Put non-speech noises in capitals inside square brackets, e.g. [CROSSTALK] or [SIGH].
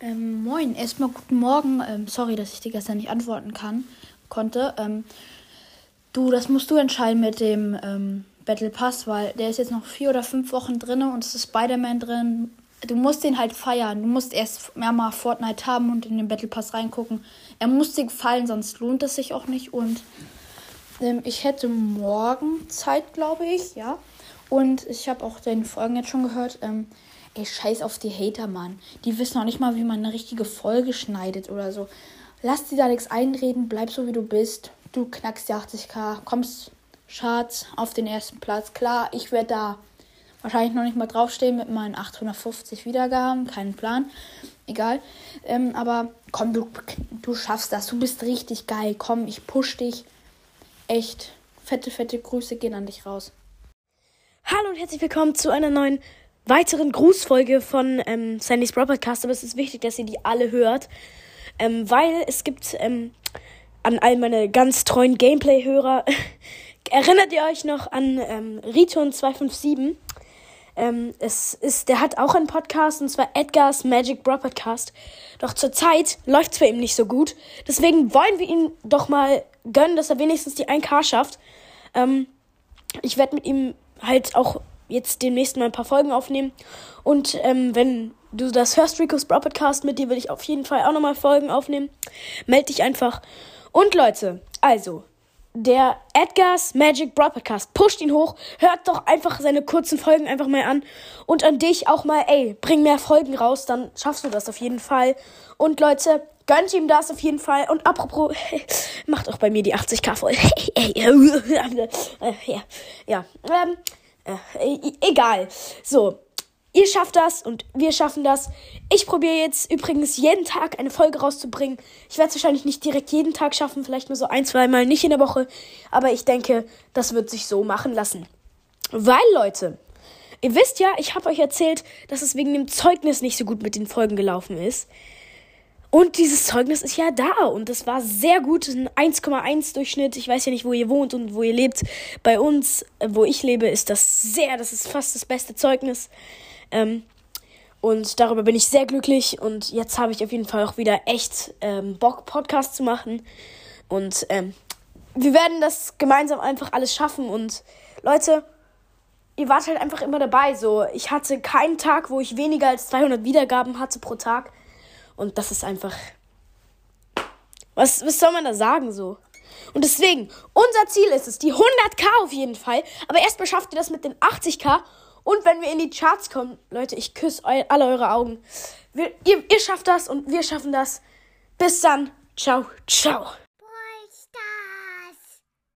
Ähm, moin, erstmal guten Morgen. Ähm, sorry, dass ich dir gestern nicht antworten kann, konnte. Ähm, du, das musst du entscheiden mit dem ähm, Battle Pass, weil der ist jetzt noch vier oder fünf Wochen drin und es ist Spider-Man drin. Du musst den halt feiern. Du musst erst mehrmal Fortnite haben und in den Battle Pass reingucken. Er muss dir gefallen, sonst lohnt es sich auch nicht. Und ähm, ich hätte morgen Zeit, glaube ich, ja. Und ich habe auch deine Folgen jetzt schon gehört. Ey, scheiß auf die Hater, Mann. Die wissen auch nicht mal, wie man eine richtige Folge schneidet oder so. Lass dir da nichts einreden, bleib so wie du bist. Du knackst die 80k, kommst Schatz auf den ersten Platz. Klar, ich werde da wahrscheinlich noch nicht mal draufstehen mit meinen 850 Wiedergaben, keinen Plan. Egal. Ähm, aber komm, du, du schaffst das. Du bist richtig geil. Komm, ich push dich. Echt. Fette, fette Grüße gehen an dich raus. Hallo und herzlich willkommen zu einer neuen weiteren Grußfolge von ähm, Sandys Broadcast, aber es ist wichtig, dass ihr die alle hört, ähm, weil es gibt ähm, an all meine ganz treuen Gameplay-Hörer, [LAUGHS] erinnert ihr euch noch an ähm, Riton257? Ähm, es ist, der hat auch einen Podcast und zwar Edgar's Magic Broadcast. Doch zurzeit läuft es für ihn nicht so gut. Deswegen wollen wir ihm doch mal gönnen, dass er wenigstens die 1K schafft. Ähm, ich werde mit ihm halt auch jetzt demnächst mal ein paar Folgen aufnehmen. Und ähm, wenn du das hörst, Rico's Bro Podcast, mit dir will ich auf jeden Fall auch nochmal Folgen aufnehmen. Meld dich einfach. Und Leute, also, der Edgar's Magic Bro Podcast, pusht ihn hoch, hört doch einfach seine kurzen Folgen einfach mal an. Und an dich auch mal, ey, bring mehr Folgen raus, dann schaffst du das auf jeden Fall. Und Leute, gönnt ihm das auf jeden Fall. Und apropos, [LAUGHS] macht auch bei mir die 80k voll. [LAUGHS] ja, ja. Ähm, äh, egal. So, ihr schafft das und wir schaffen das. Ich probiere jetzt übrigens jeden Tag eine Folge rauszubringen. Ich werde es wahrscheinlich nicht direkt jeden Tag schaffen, vielleicht nur so ein, zwei Mal, nicht in der Woche. Aber ich denke, das wird sich so machen lassen. Weil, Leute, ihr wisst ja, ich habe euch erzählt, dass es wegen dem Zeugnis nicht so gut mit den Folgen gelaufen ist. Und dieses Zeugnis ist ja da und das war sehr gut. Ein 1,1 Durchschnitt. Ich weiß ja nicht, wo ihr wohnt und wo ihr lebt. Bei uns, äh, wo ich lebe, ist das sehr, das ist fast das beste Zeugnis. Ähm, und darüber bin ich sehr glücklich. Und jetzt habe ich auf jeden Fall auch wieder echt ähm, Bock, Podcast zu machen. Und ähm, wir werden das gemeinsam einfach alles schaffen. Und Leute, ihr wart halt einfach immer dabei. So, ich hatte keinen Tag, wo ich weniger als 200 Wiedergaben hatte pro Tag. Und das ist einfach. Was, was soll man da sagen so? Und deswegen, unser Ziel ist es, die 100k auf jeden Fall. Aber erstmal schafft ihr das mit den 80k. Und wenn wir in die Charts kommen, Leute, ich küsse eu alle eure Augen. Wir, ihr, ihr schafft das und wir schaffen das. Bis dann. Ciao, ciao.